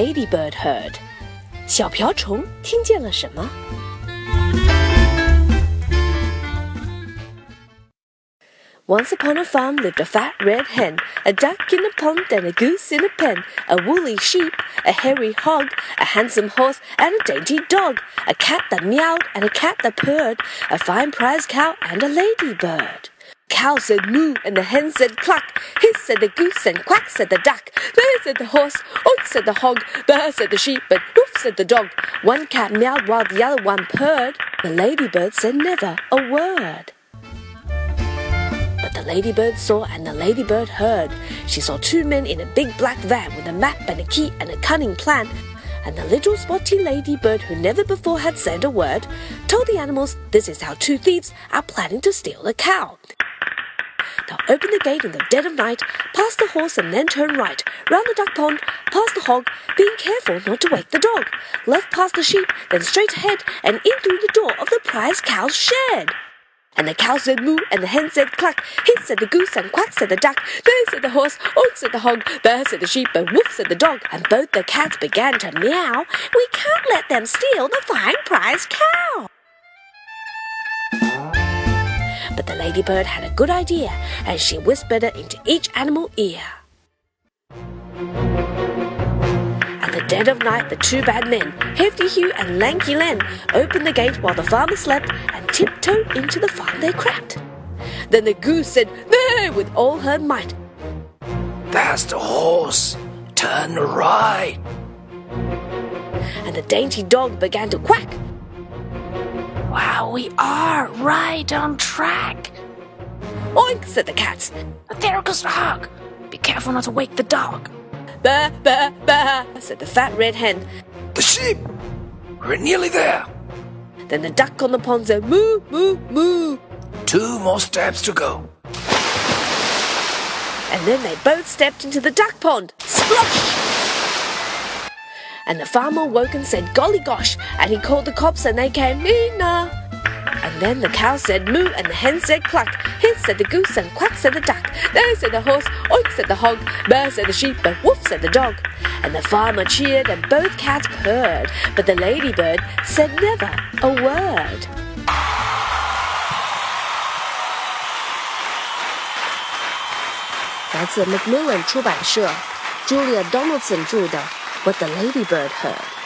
the ladybird heard. 小瓢虫听见了什么？Once upon a farm lived a fat red hen, a duck in a pond, and a goose in a pen, a woolly sheep, a hairy hog, a handsome horse, and a dainty dog, a cat that meowed, and a cat that purred, a fine prize cow, and a ladybird cow said moo, and the hen said cluck. Hiss said the goose, and quack said the duck. There said the horse, oink said the hog. There said the sheep, and hoof said the dog. One cat meowed while the other one purred. The ladybird said never a word. But the ladybird saw and the ladybird heard. She saw two men in a big black van with a map and a key and a cunning plan. And the little spotty ladybird, who never before had said a word, told the animals this is how two thieves are planning to steal a cow. Open the gate in the dead of night, past the horse and then turn right, round the duck pond, past the hog, being careful not to wake the dog, left past the sheep, then straight ahead and in through the door of the prize cow's shed. And the cow said moo, and the hen said cluck. Hiss said the goose, and quack said the duck. There said the horse, oink said the hog. There said the sheep, and woof said the dog. And both the cats began to meow. We can't let them steal the fine prize cow. But the ladybird had a good idea, and she whispered it into each animal ear. At the dead of night, the two bad men, Hefty Hugh and Lanky Len, opened the gate while the farmer slept and tiptoed into the farm they crept. Then the goose said, There! with all her might. That's the horse. Turn right. And the dainty dog began to quack. Wow, we are right on track. Oink, said the cats. There goes the hog. Be careful not to wake the dog. Bah, bah, bah, said the fat red hen. The sheep. We're nearly there. Then the duck on the pond said, Moo, moo, moo. Two more steps to go. And then they both stepped into the duck pond. Splosh! And the farmer woke and said, Golly gosh! And he called the cops and they came, Nina! And then the cow said moo and the hen said cluck. Hiss said the goose and quack said the duck. There said the horse, oink said the hog. Bear said the sheep and woof said the dog. And the farmer cheered and both cats purred. But the ladybird said never a word. 来自 Macmillan 出版社，Julia Donaldson 着的。 What the ladybird heard.